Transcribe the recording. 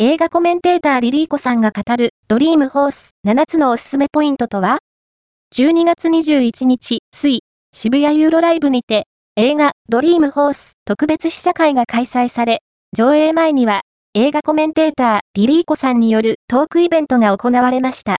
映画コメンテーターリリーコさんが語るドリームホース7つのおすすめポイントとは ?12 月21日、水、渋谷ユーロライブにて映画ドリームホース特別試写会が開催され、上映前には映画コメンテーターリリーコさんによるトークイベントが行われました。